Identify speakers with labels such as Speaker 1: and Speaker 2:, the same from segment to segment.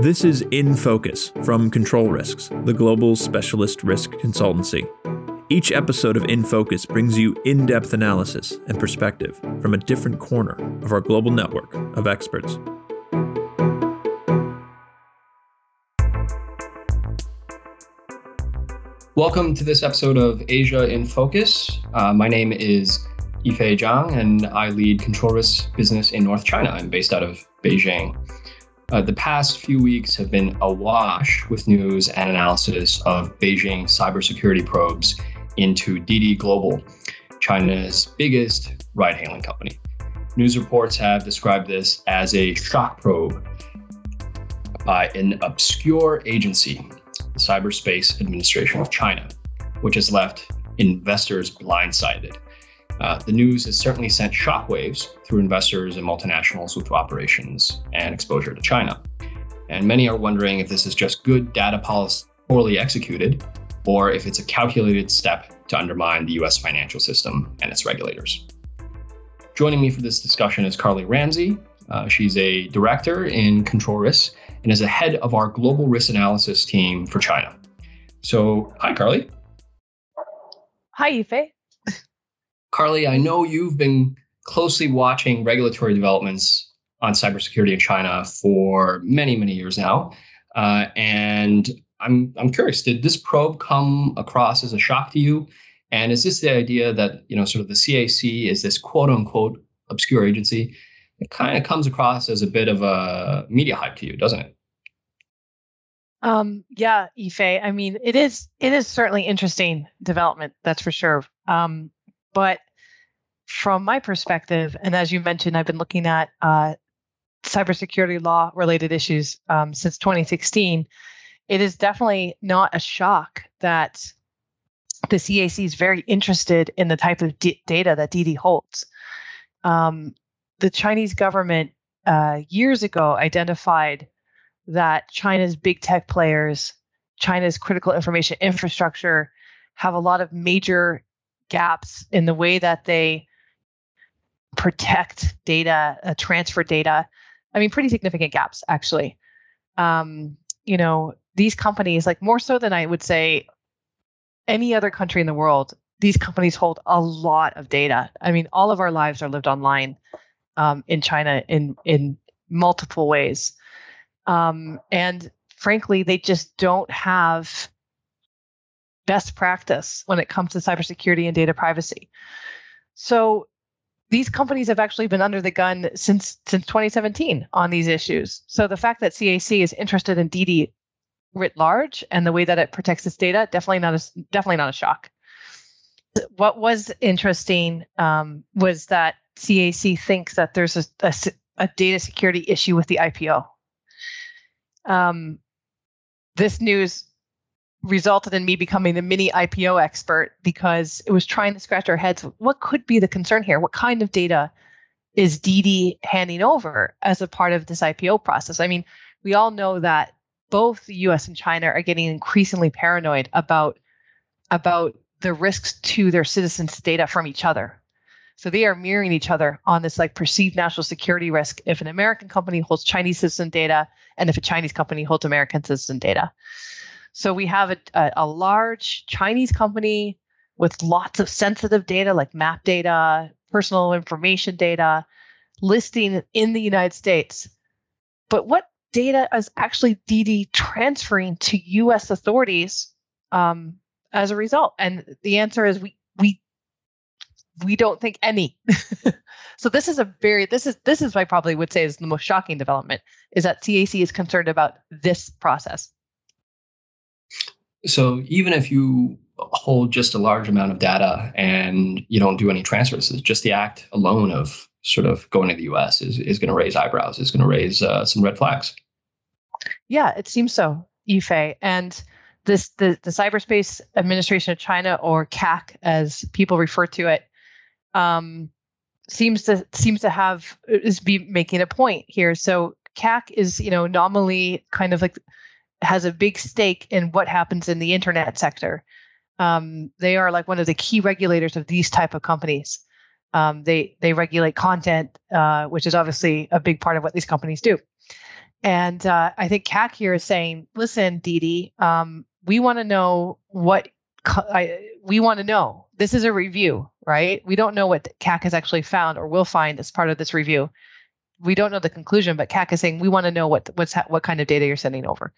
Speaker 1: This is In Focus from Control Risks, the global specialist risk consultancy. Each episode of In Focus brings you in depth analysis and perspective from a different corner of our global network of experts.
Speaker 2: Welcome to this episode of Asia in Focus. Uh, my name is Yifei Zhang, and I lead control risk business in North China. I'm based out of Beijing. Uh, the past few weeks have been awash with news and analysis of Beijing cybersecurity probes into Didi Global, China's biggest ride hailing company. News reports have described this as a shock probe by an obscure agency, the Cyberspace Administration of China, which has left investors blindsided. Uh, the news has certainly sent shockwaves through investors and multinationals with operations and exposure to China. And many are wondering if this is just good data policy poorly executed, or if it's a calculated step to undermine the US financial system and its regulators. Joining me for this discussion is Carly Ramsey. Uh, she's a director in control risk and is a head of our global risk analysis team for China. So, hi, Carly.
Speaker 3: Hi, Yifei.
Speaker 2: Carly, I know you've been closely watching regulatory developments on cybersecurity in China for many, many years now. Uh, and I'm, I'm curious, did this probe come across as a shock to you? And is this the idea that, you know, sort of the CAC is this quote unquote obscure agency? It kind of comes across as a bit of a media hype to you, doesn't it?
Speaker 3: Um, yeah, Yifei. I mean, it is it is certainly interesting development, that's for sure. Um, but from my perspective, and as you mentioned, I've been looking at uh, cybersecurity law related issues um, since 2016. It is definitely not a shock that the CAC is very interested in the type of d- data that Didi holds. Um, the Chinese government uh, years ago identified that China's big tech players, China's critical information infrastructure, have a lot of major gaps in the way that they protect data, uh, transfer data. I mean, pretty significant gaps, actually. Um, you know, these companies, like more so than I would say any other country in the world, these companies hold a lot of data. I mean, all of our lives are lived online um, in China in in multiple ways, um, and frankly, they just don't have best practice when it comes to cybersecurity and data privacy. So these companies have actually been under the gun since since 2017 on these issues. So the fact that CAC is interested in Didi writ large and the way that it protects its data definitely not a definitely not a shock. What was interesting um, was that CAC thinks that there's a, a, a data security issue with the IPO. Um, this news resulted in me becoming the mini IPO expert because it was trying to scratch our heads. What could be the concern here? What kind of data is Didi handing over as a part of this IPO process? I mean, we all know that both the US and China are getting increasingly paranoid about about the risks to their citizens' data from each other. So they are mirroring each other on this like perceived national security risk if an American company holds Chinese citizen data and if a Chinese company holds American citizen data. So we have a, a, a large Chinese company with lots of sensitive data like map data, personal information data, listing in the United States. But what data is actually Didi transferring to U.S. authorities um, as a result? And the answer is we we we don't think any. so this is a very this is this is I probably would say is the most shocking development is that CAC is concerned about this process.
Speaker 2: So even if you hold just a large amount of data and you don't do any transfers, just the act alone of sort of going to the US is, is going to raise eyebrows, is going to raise uh, some red flags.
Speaker 3: Yeah, it seems so, Yifei. And this the, the Cyberspace Administration of China, or CAC as people refer to it, um, seems to seems to have is be making a point here. So CAC is, you know, nominally kind of like has a big stake in what happens in the internet sector. Um, they are like one of the key regulators of these type of companies. Um, they they regulate content, uh, which is obviously a big part of what these companies do. And uh, I think CAC here is saying, listen, Didi, um, we want to know what I, we want to know. This is a review, right? We don't know what CAC has actually found or will find as part of this review. We don't know the conclusion, but CAC is saying we want to know what what's what kind of data you're sending over.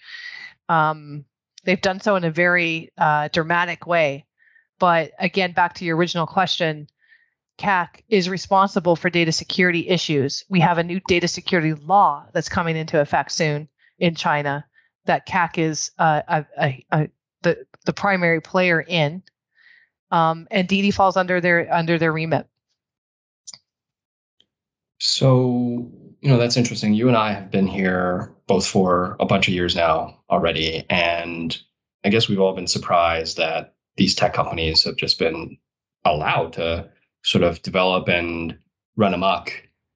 Speaker 3: Um, they've done so in a very uh, dramatic way, but again, back to your original question, CAC is responsible for data security issues. We have a new data security law that's coming into effect soon in China that CAC is uh, a, a, a, the the primary player in, um, and Didi falls under their under their remit.
Speaker 2: So you know that's interesting. You and I have been here both for a bunch of years now already, and I guess we've all been surprised that these tech companies have just been allowed to sort of develop and run amok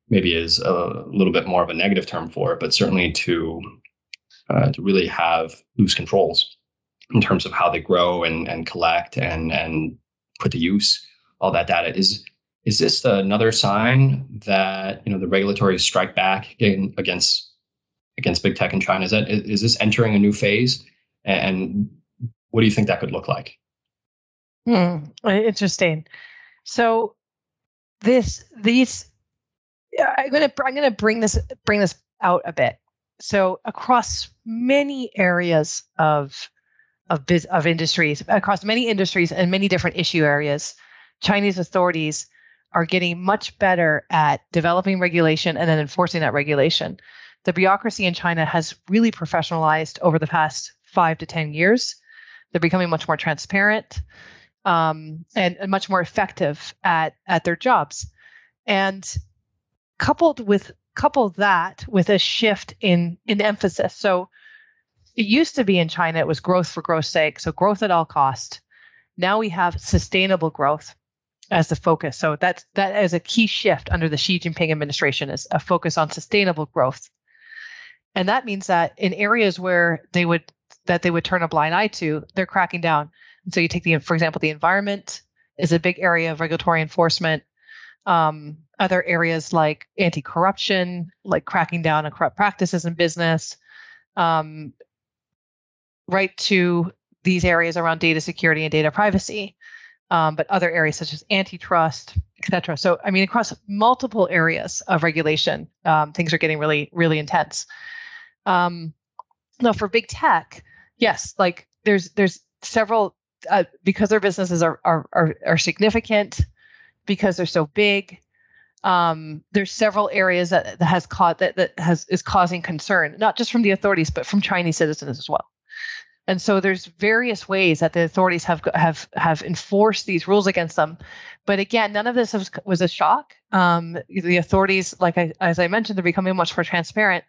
Speaker 2: maybe is a little bit more of a negative term for it, but certainly to uh, to really have loose controls in terms of how they grow and and collect and and put to use all that data. Is is this another sign that you know the regulatory strike back against against big tech in China? Is that is this entering a new phase? And what do you think that could look like?
Speaker 3: Hmm, interesting. So this these I'm gonna I'm gonna bring this bring this out a bit. So across many areas of of biz, of industries, across many industries and many different issue areas, Chinese authorities are getting much better at developing regulation and then enforcing that regulation. The bureaucracy in China has really professionalized over the past five to ten years. They're becoming much more transparent um, and, and much more effective at at their jobs. And coupled with couple that with a shift in in emphasis. So it used to be in China it was growth for growth's sake, so growth at all cost. Now we have sustainable growth as the focus. So that's that is a key shift under the Xi Jinping administration is a focus on sustainable growth. And that means that in areas where they would that they would turn a blind eye to, they're cracking down. And so you take the, for example, the environment is a big area of regulatory enforcement. Um, other areas like anti-corruption, like cracking down on corrupt practices in business, um, right to these areas around data security and data privacy, um, but other areas such as antitrust, et cetera. So, I mean, across multiple areas of regulation, um, things are getting really, really intense. Um, now, for big tech, yes, like there's there's several uh, because their businesses are, are are are significant, because they're so big. Um, there's several areas that, that has caught that that has is causing concern, not just from the authorities, but from Chinese citizens as well. And so there's various ways that the authorities have have have enforced these rules against them. But again, none of this was, was a shock. Um, the authorities, like I, as I mentioned, they're becoming much more transparent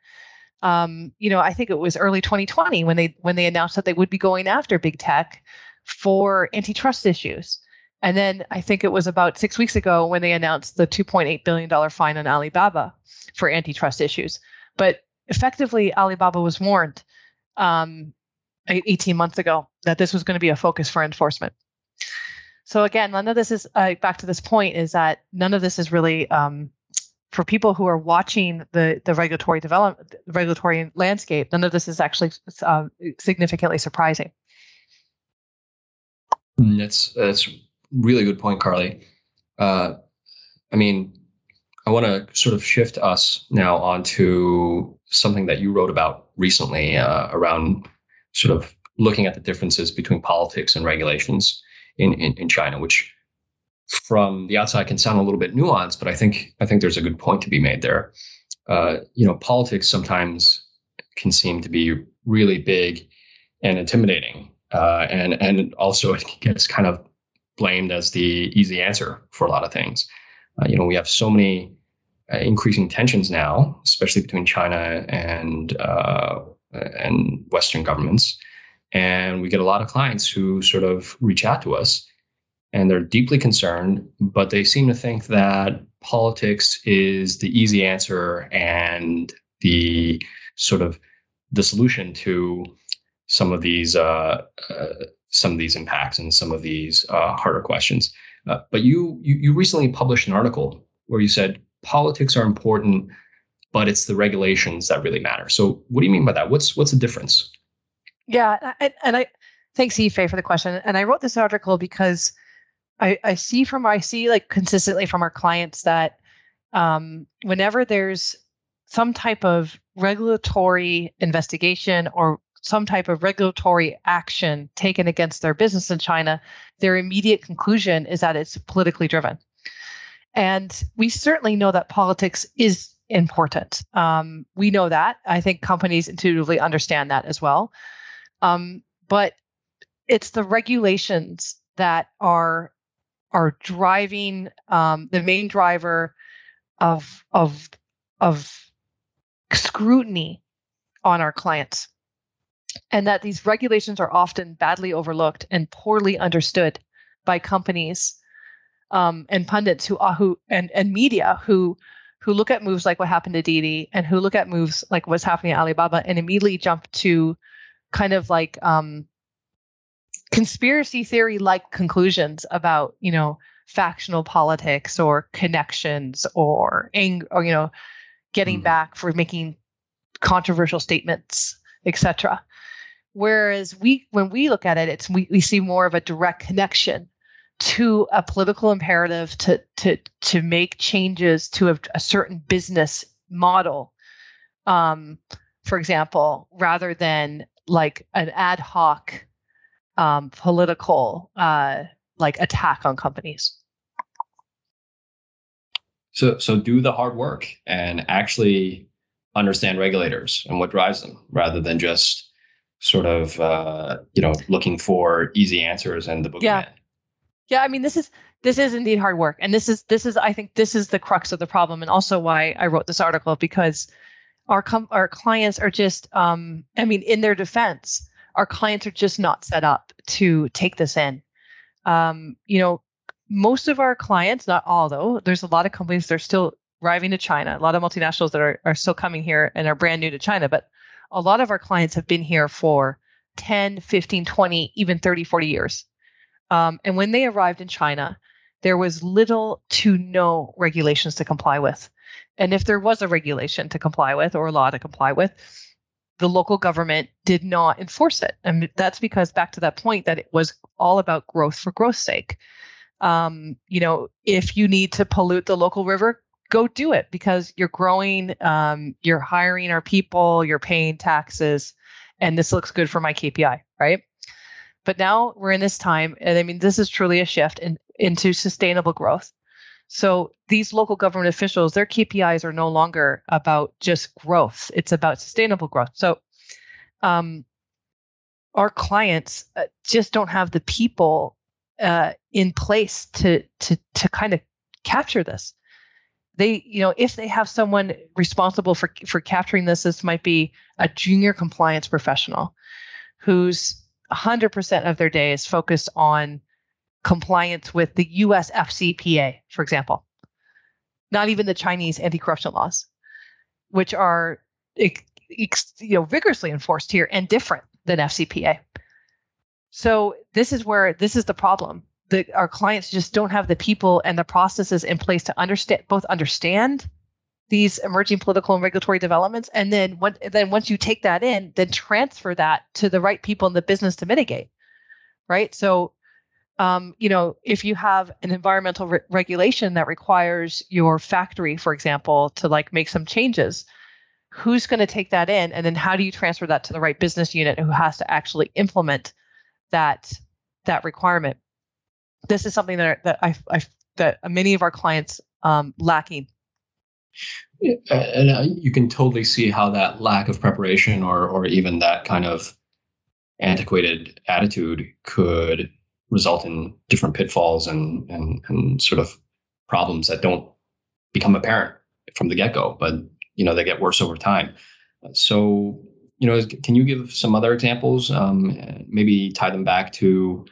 Speaker 3: um, you know, I think it was early 2020 when they when they announced that they would be going after big tech for antitrust issues. And then I think it was about six weeks ago when they announced the 2.8 billion dollar fine on Alibaba for antitrust issues. But effectively, Alibaba was warned um, 18 months ago that this was going to be a focus for enforcement. So again, none of this is uh, back to this point is that none of this is really um, for people who are watching the the regulatory development regulatory landscape, none of this is actually uh, significantly surprising.
Speaker 2: Mm, that's that's really good point, Carly. Uh, I mean, I want to sort of shift us now onto something that you wrote about recently uh, around sort of looking at the differences between politics and regulations in, in, in China, which from the outside can sound a little bit nuanced, but I think I think there's a good point to be made there. Uh, you know, politics sometimes can seem to be really big and intimidating, uh, and and also it gets kind of blamed as the easy answer for a lot of things. Uh, you know, we have so many uh, increasing tensions now, especially between China and uh, and Western governments, and we get a lot of clients who sort of reach out to us and they're deeply concerned, but they seem to think that politics is the easy answer and the sort of the solution to some of these uh, uh, some of these impacts and some of these uh, harder questions. Uh, but you, you you recently published an article where you said politics are important, but it's the regulations that really matter. So, what do you mean by that? What's what's the difference?
Speaker 3: Yeah, and, and I thanks Yifei for the question. And I wrote this article because I, I see from I see like consistently from our clients that um, whenever there's some type of regulatory investigation or some type of regulatory action taken against their business in China, their immediate conclusion is that it's politically driven. And we certainly know that politics is important. Um, we know that. I think companies intuitively understand that as well. Um, but it's the regulations that are are driving um, the main driver of of of scrutiny on our clients and that these regulations are often badly overlooked and poorly understood by companies um, and pundits who, uh, who and, and media who who look at moves like what happened to Didi and who look at moves like what's happening at Alibaba and immediately jump to kind of like um, conspiracy theory like conclusions about you know factional politics or connections or anger or you know getting mm. back for making controversial statements etc whereas we when we look at it it's we, we see more of a direct connection to a political imperative to to to make changes to a, a certain business model um, for example rather than like an ad hoc um, political uh, like attack on companies.
Speaker 2: So, so do the hard work and actually understand regulators and what drives them, rather than just sort of uh, you know looking for easy answers and the boogeyman.
Speaker 3: Yeah, yeah. I mean, this is this is indeed hard work, and this is this is I think this is the crux of the problem, and also why I wrote this article because our com- our clients are just um, I mean, in their defense, our clients are just not set up to take this in. Um, you know, most of our clients, not all though, there's a lot of companies that are still arriving to China, a lot of multinationals that are, are still coming here and are brand new to China, but a lot of our clients have been here for 10, 15, 20, even 30, 40 years. Um, and when they arrived in China, there was little to no regulations to comply with. And if there was a regulation to comply with or a law to comply with, the local government did not enforce it. And that's because back to that point that it was all about growth for growth's sake. Um, you know, if you need to pollute the local river, go do it because you're growing, um, you're hiring our people, you're paying taxes, and this looks good for my KPI, right? But now we're in this time, and I mean, this is truly a shift in, into sustainable growth. So these local government officials, their KPIs are no longer about just growth; it's about sustainable growth. So, um, our clients uh, just don't have the people uh, in place to to to kind of capture this. They, you know, if they have someone responsible for for capturing this, this might be a junior compliance professional who's 100% of their day is focused on compliance with the US FCPA, for example, not even the Chinese anti corruption laws, which are you know, vigorously enforced here and different than FCPA. So this is where this is the problem. that our clients just don't have the people and the processes in place to understand both understand these emerging political and regulatory developments, and then when, then once you take that in, then transfer that to the right people in the business to mitigate. Right. So um, you know, if you have an environmental re- regulation that requires your factory, for example, to like make some changes, who's going to take that in, and then how do you transfer that to the right business unit who has to actually implement that that requirement? This is something that that I, I that many of our clients um, lacking.
Speaker 2: And uh, you can totally see how that lack of preparation or or even that kind of antiquated attitude could result in different pitfalls and and and sort of problems that don't become apparent from the get-go but you know they get worse over time. So you know can you give some other examples? Um, maybe tie them back to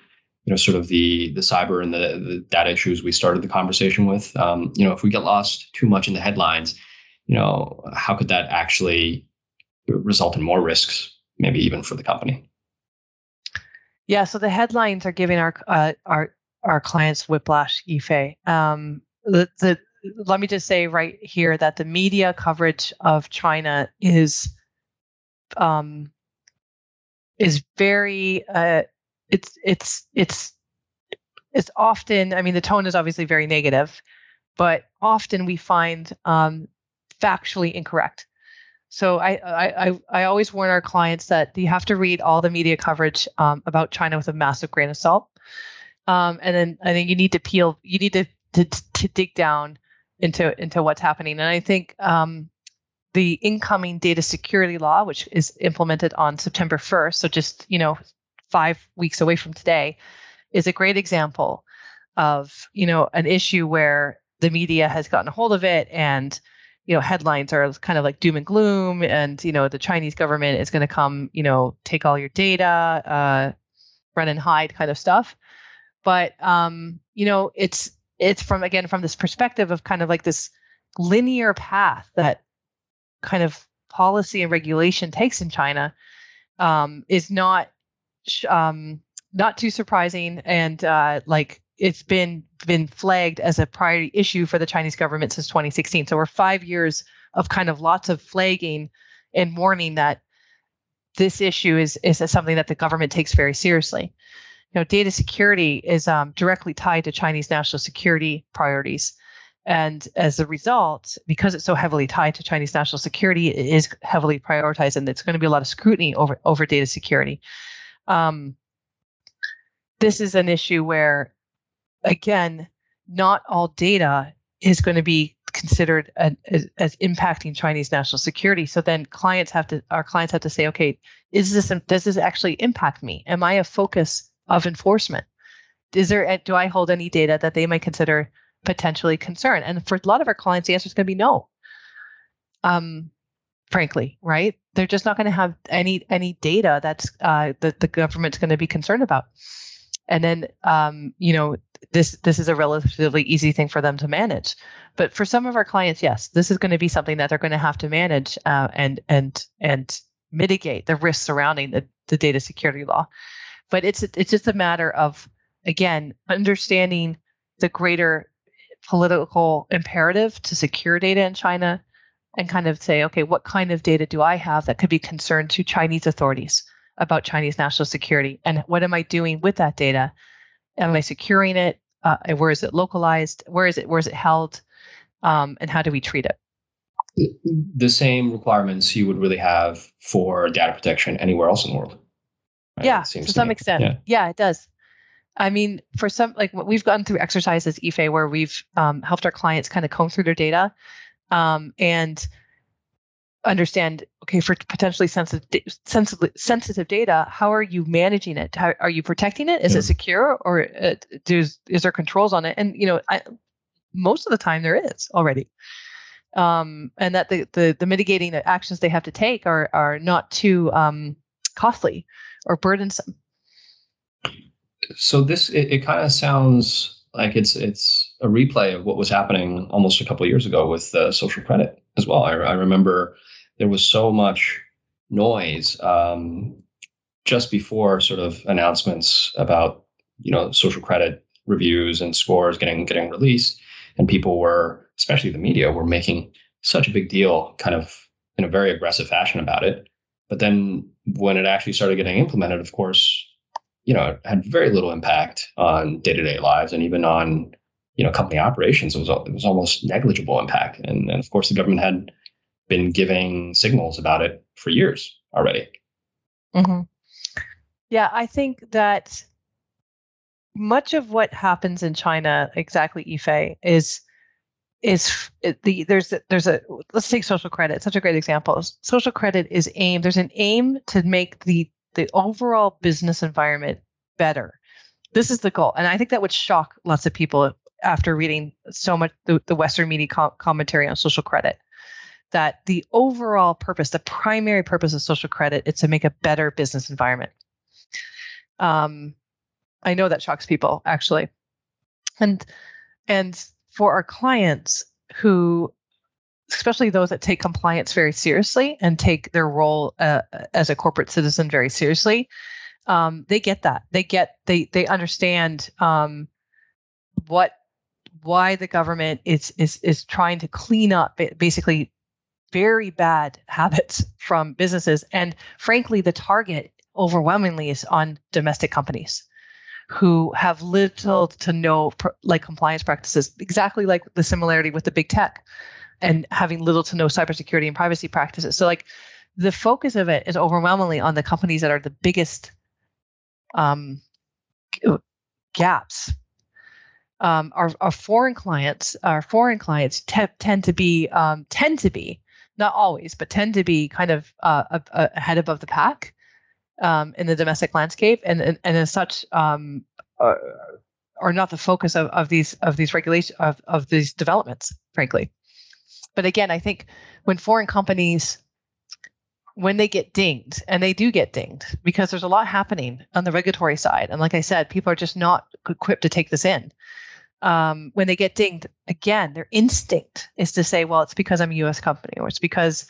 Speaker 2: you know sort of the the cyber and the, the data issues we started the conversation with um, you know if we get lost too much in the headlines you know how could that actually result in more risks maybe even for the company
Speaker 3: yeah, so the headlines are giving our uh, our our clients whiplash, Yifei. Um, the, the let me just say right here that the media coverage of China is um, is very uh, it's it's it's it's often i mean the tone is obviously very negative but often we find um, factually incorrect. So I, I i always warn our clients that you have to read all the media coverage um, about china with a massive grain of salt. Um, and then i think you need to peel you need to to, to dig down into into what's happening. And i think um, the incoming data security law, which is implemented on September 1st, so just you know five weeks away from today, is a great example of you know an issue where the media has gotten a hold of it and you know headlines are kind of like doom and gloom and you know the chinese government is going to come you know take all your data uh, run and hide kind of stuff. But um you know it's it's from again from this perspective of kind of like this linear path that kind of policy and regulation takes in China um, is not um, not too surprising, and uh, like it's been been flagged as a priority issue for the Chinese government since 2016. So we're five years of kind of lots of flagging and warning that this issue is is something that the government takes very seriously. You know, data security is um, directly tied to Chinese national security priorities. And as a result, because it's so heavily tied to Chinese national security, it is heavily prioritized, and there's going to be a lot of scrutiny over over data security. Um, this is an issue where, again, not all data is going to be considered as, as, impacting Chinese national security. So then clients have to, our clients have to say, okay, is this does this actually impact me? Am I a focus of enforcement? Is there do I hold any data that they might consider potentially concern? And for a lot of our clients, the answer is going to be no. Um, frankly, right? They're just not going to have any any data that's uh, that the government's going to be concerned about. And then, um, you know, this this is a relatively easy thing for them to manage. But for some of our clients, yes, this is going to be something that they're going to have to manage uh, and and and mitigate the risks surrounding the, the data security law. But it's it's just a matter of again understanding the greater political imperative to secure data in China and kind of say, okay, what kind of data do I have that could be concerned to Chinese authorities about Chinese national security? And what am I doing with that data? Am I securing it? Uh, where is it localized? Where is it? Where is it held? Um, and how do we treat it?
Speaker 2: The same requirements you would really have for data protection anywhere else in the world.
Speaker 3: Right? Yeah, to some me. extent. Yeah. yeah, it does. I mean, for some, like we've gone through exercises, Yifei, where we've um, helped our clients kind of comb through their data um, and understand okay for potentially sensitive sensitive sensitive data how are you managing it? How are you protecting it? Is yeah. it secure or uh, does is there controls on it? And you know I, most of the time there is already. Um, and that the, the the mitigating actions they have to take are are not too um, costly or burdensome.
Speaker 2: So this it, it kind of sounds like it's it's a replay of what was happening almost a couple years ago with uh, social credit as well. I, I, remember there was so much noise um, just before sort of announcements about you know social credit reviews and scores getting getting released, and people were, especially the media, were making such a big deal, kind of in a very aggressive fashion about it. But then when it actually started getting implemented, of course, you know, had very little impact on day to day lives and even on, you know, company operations. It was it was almost negligible impact, and, and of course the government had been giving signals about it for years already.
Speaker 3: Mm-hmm. Yeah, I think that much of what happens in China, exactly, Yifei, is is the there's there's a let's take social credit. Such a great example. Social credit is aimed. There's an aim to make the the overall business environment better. This is the goal. And I think that would shock lots of people after reading so much the, the Western media com- commentary on social credit. That the overall purpose, the primary purpose of social credit, is to make a better business environment. Um, I know that shocks people actually, and and for our clients who especially those that take compliance very seriously and take their role uh, as a corporate citizen very seriously um, they get that. They get they they understand um, what why the government is is is trying to clean up basically very bad habits from businesses. And frankly the target overwhelmingly is on domestic companies who have little to no like compliance practices exactly like the similarity with the big tech and having little to no cybersecurity and privacy practices. So like the focus of it is overwhelmingly on the companies that are the biggest um, gaps. Um, our, our foreign clients, our foreign clients te- tend to be um, tend to be not always, but tend to be kind of uh, ahead above the pack um, in the domestic landscape, and and, and as such, um, are not the focus of, of these of these regulations of, of these developments, frankly. But again, I think when foreign companies when they get dinged, and they do get dinged because there's a lot happening on the regulatory side. And like I said, people are just not equipped to take this in. Um, when they get dinged, again, their instinct is to say, well, it's because I'm a US company, or it's because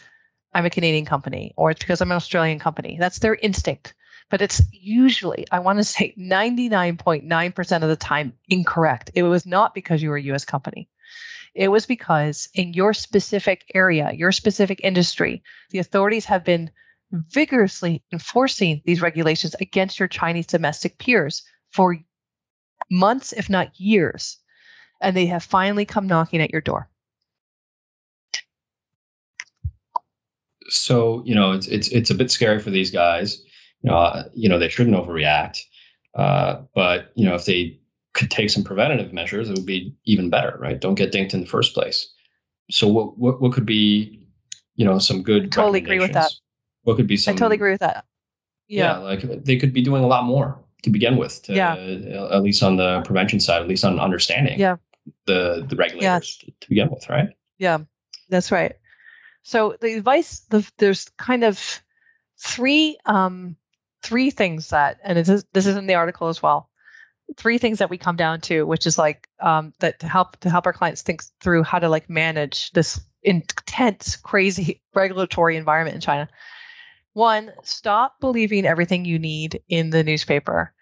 Speaker 3: I'm a Canadian company, or it's because I'm an Australian company. That's their instinct. But it's usually, I want to say 99.9% of the time incorrect. It was not because you were a US company. It was because in your specific area, your specific industry, the authorities have been vigorously enforcing these regulations against your Chinese domestic peers for months, if not years. And they have finally come knocking at your door.
Speaker 2: So, you know, it's it's it's a bit scary for these guys. You know, uh, you know, they shouldn't overreact. Uh, but you know, if they could take some preventative measures, it would be even better, right? Don't get dinked in the first place. So what what, what could be, you know, some good
Speaker 3: I totally agree with that.
Speaker 2: What could be some
Speaker 3: I totally agree with that.
Speaker 2: Yeah. yeah, like they could be doing a lot more to begin with, to, yeah. at least on the prevention side, at least on understanding
Speaker 3: yeah.
Speaker 2: the the regulators yeah. to, begin with, right?
Speaker 3: Yeah, that's right. So the advice, the, there's kind of three um, three things that, and this is, this is in the article as well three things that we come down to, which is like um, that to help to help our clients think through how to like manage this intense, crazy regulatory environment in China. One, stop believing everything you need in the newspaper.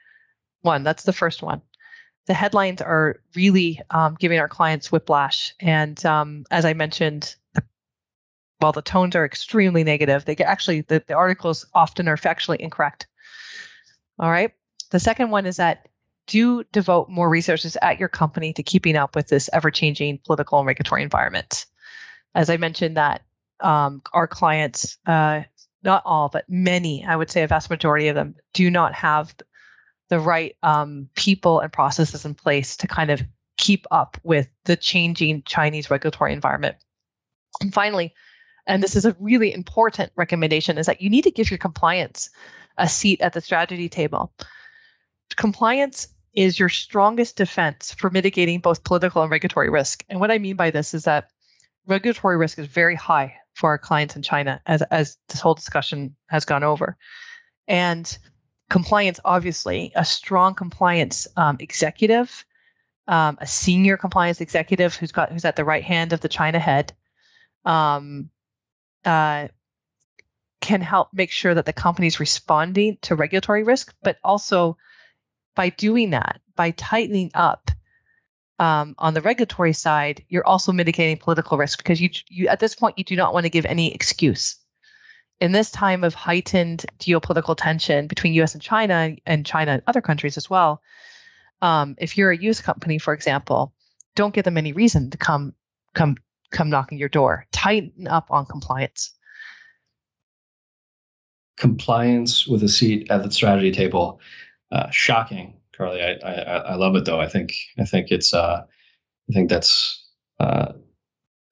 Speaker 3: One, that's the first one. The headlines are really um, giving our clients whiplash, and um, as I mentioned, while the tones are extremely negative, they get actually the, the articles often are factually incorrect. All right. The second one is that do devote more resources at your company to keeping up with this ever-changing political and regulatory environment. As I mentioned, that um, our clients, uh, not all, but many, I would say a vast majority of them, do not have the right um, people and processes in place to kind of keep up with the changing Chinese regulatory environment. And finally, and this is a really important recommendation, is that you need to give your compliance a seat at the strategy table compliance is your strongest defense for mitigating both political and regulatory risk. And what I mean by this is that regulatory risk is very high for our clients in China, as, as this whole discussion has gone over. And compliance, obviously, a strong compliance um, executive, um, a senior compliance executive who's got who's at the right hand of the China head, um, uh, can help make sure that the company's responding to regulatory risk, but also by doing that, by tightening up um, on the regulatory side, you're also mitigating political risk because you, you at this point you do not want to give any excuse. In this time of heightened geopolitical tension between U.S. and China, and China and other countries as well, um, if you're a U.S. company, for example, don't give them any reason to come come come knocking your door. Tighten up on compliance.
Speaker 2: Compliance with a seat at the strategy table uh, shocking, Carly. I, I, I love it though. I think I think it's uh, I think that's uh,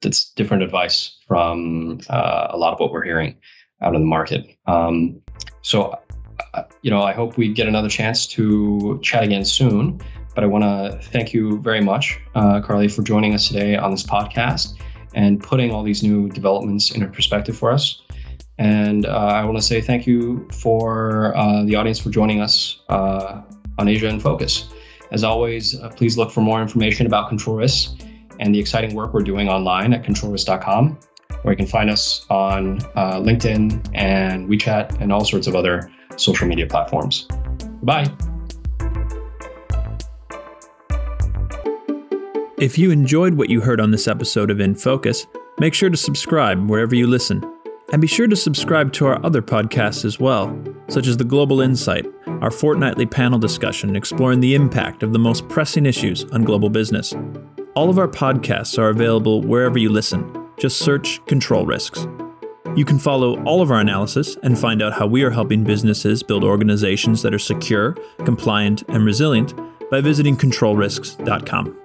Speaker 2: that's different advice from uh, a lot of what we're hearing out in the market. Um, so, uh, you know, I hope we get another chance to chat again soon. But I want to thank you very much, uh, Carly, for joining us today on this podcast and putting all these new developments into perspective for us. And uh, I want to say thank you for uh, the audience for joining us uh, on Asia in Focus. As always, uh, please look for more information about Control and the exciting work we're doing online at controlrisk.com, where you can find us on uh, LinkedIn and WeChat and all sorts of other social media platforms. Bye.
Speaker 1: If you enjoyed what you heard on this episode of In Focus, make sure to subscribe wherever you listen. And be sure to subscribe to our other podcasts as well, such as The Global Insight, our fortnightly panel discussion exploring the impact of the most pressing issues on global business. All of our podcasts are available wherever you listen. Just search Control Risks. You can follow all of our analysis and find out how we are helping businesses build organizations that are secure, compliant, and resilient by visiting controlrisks.com.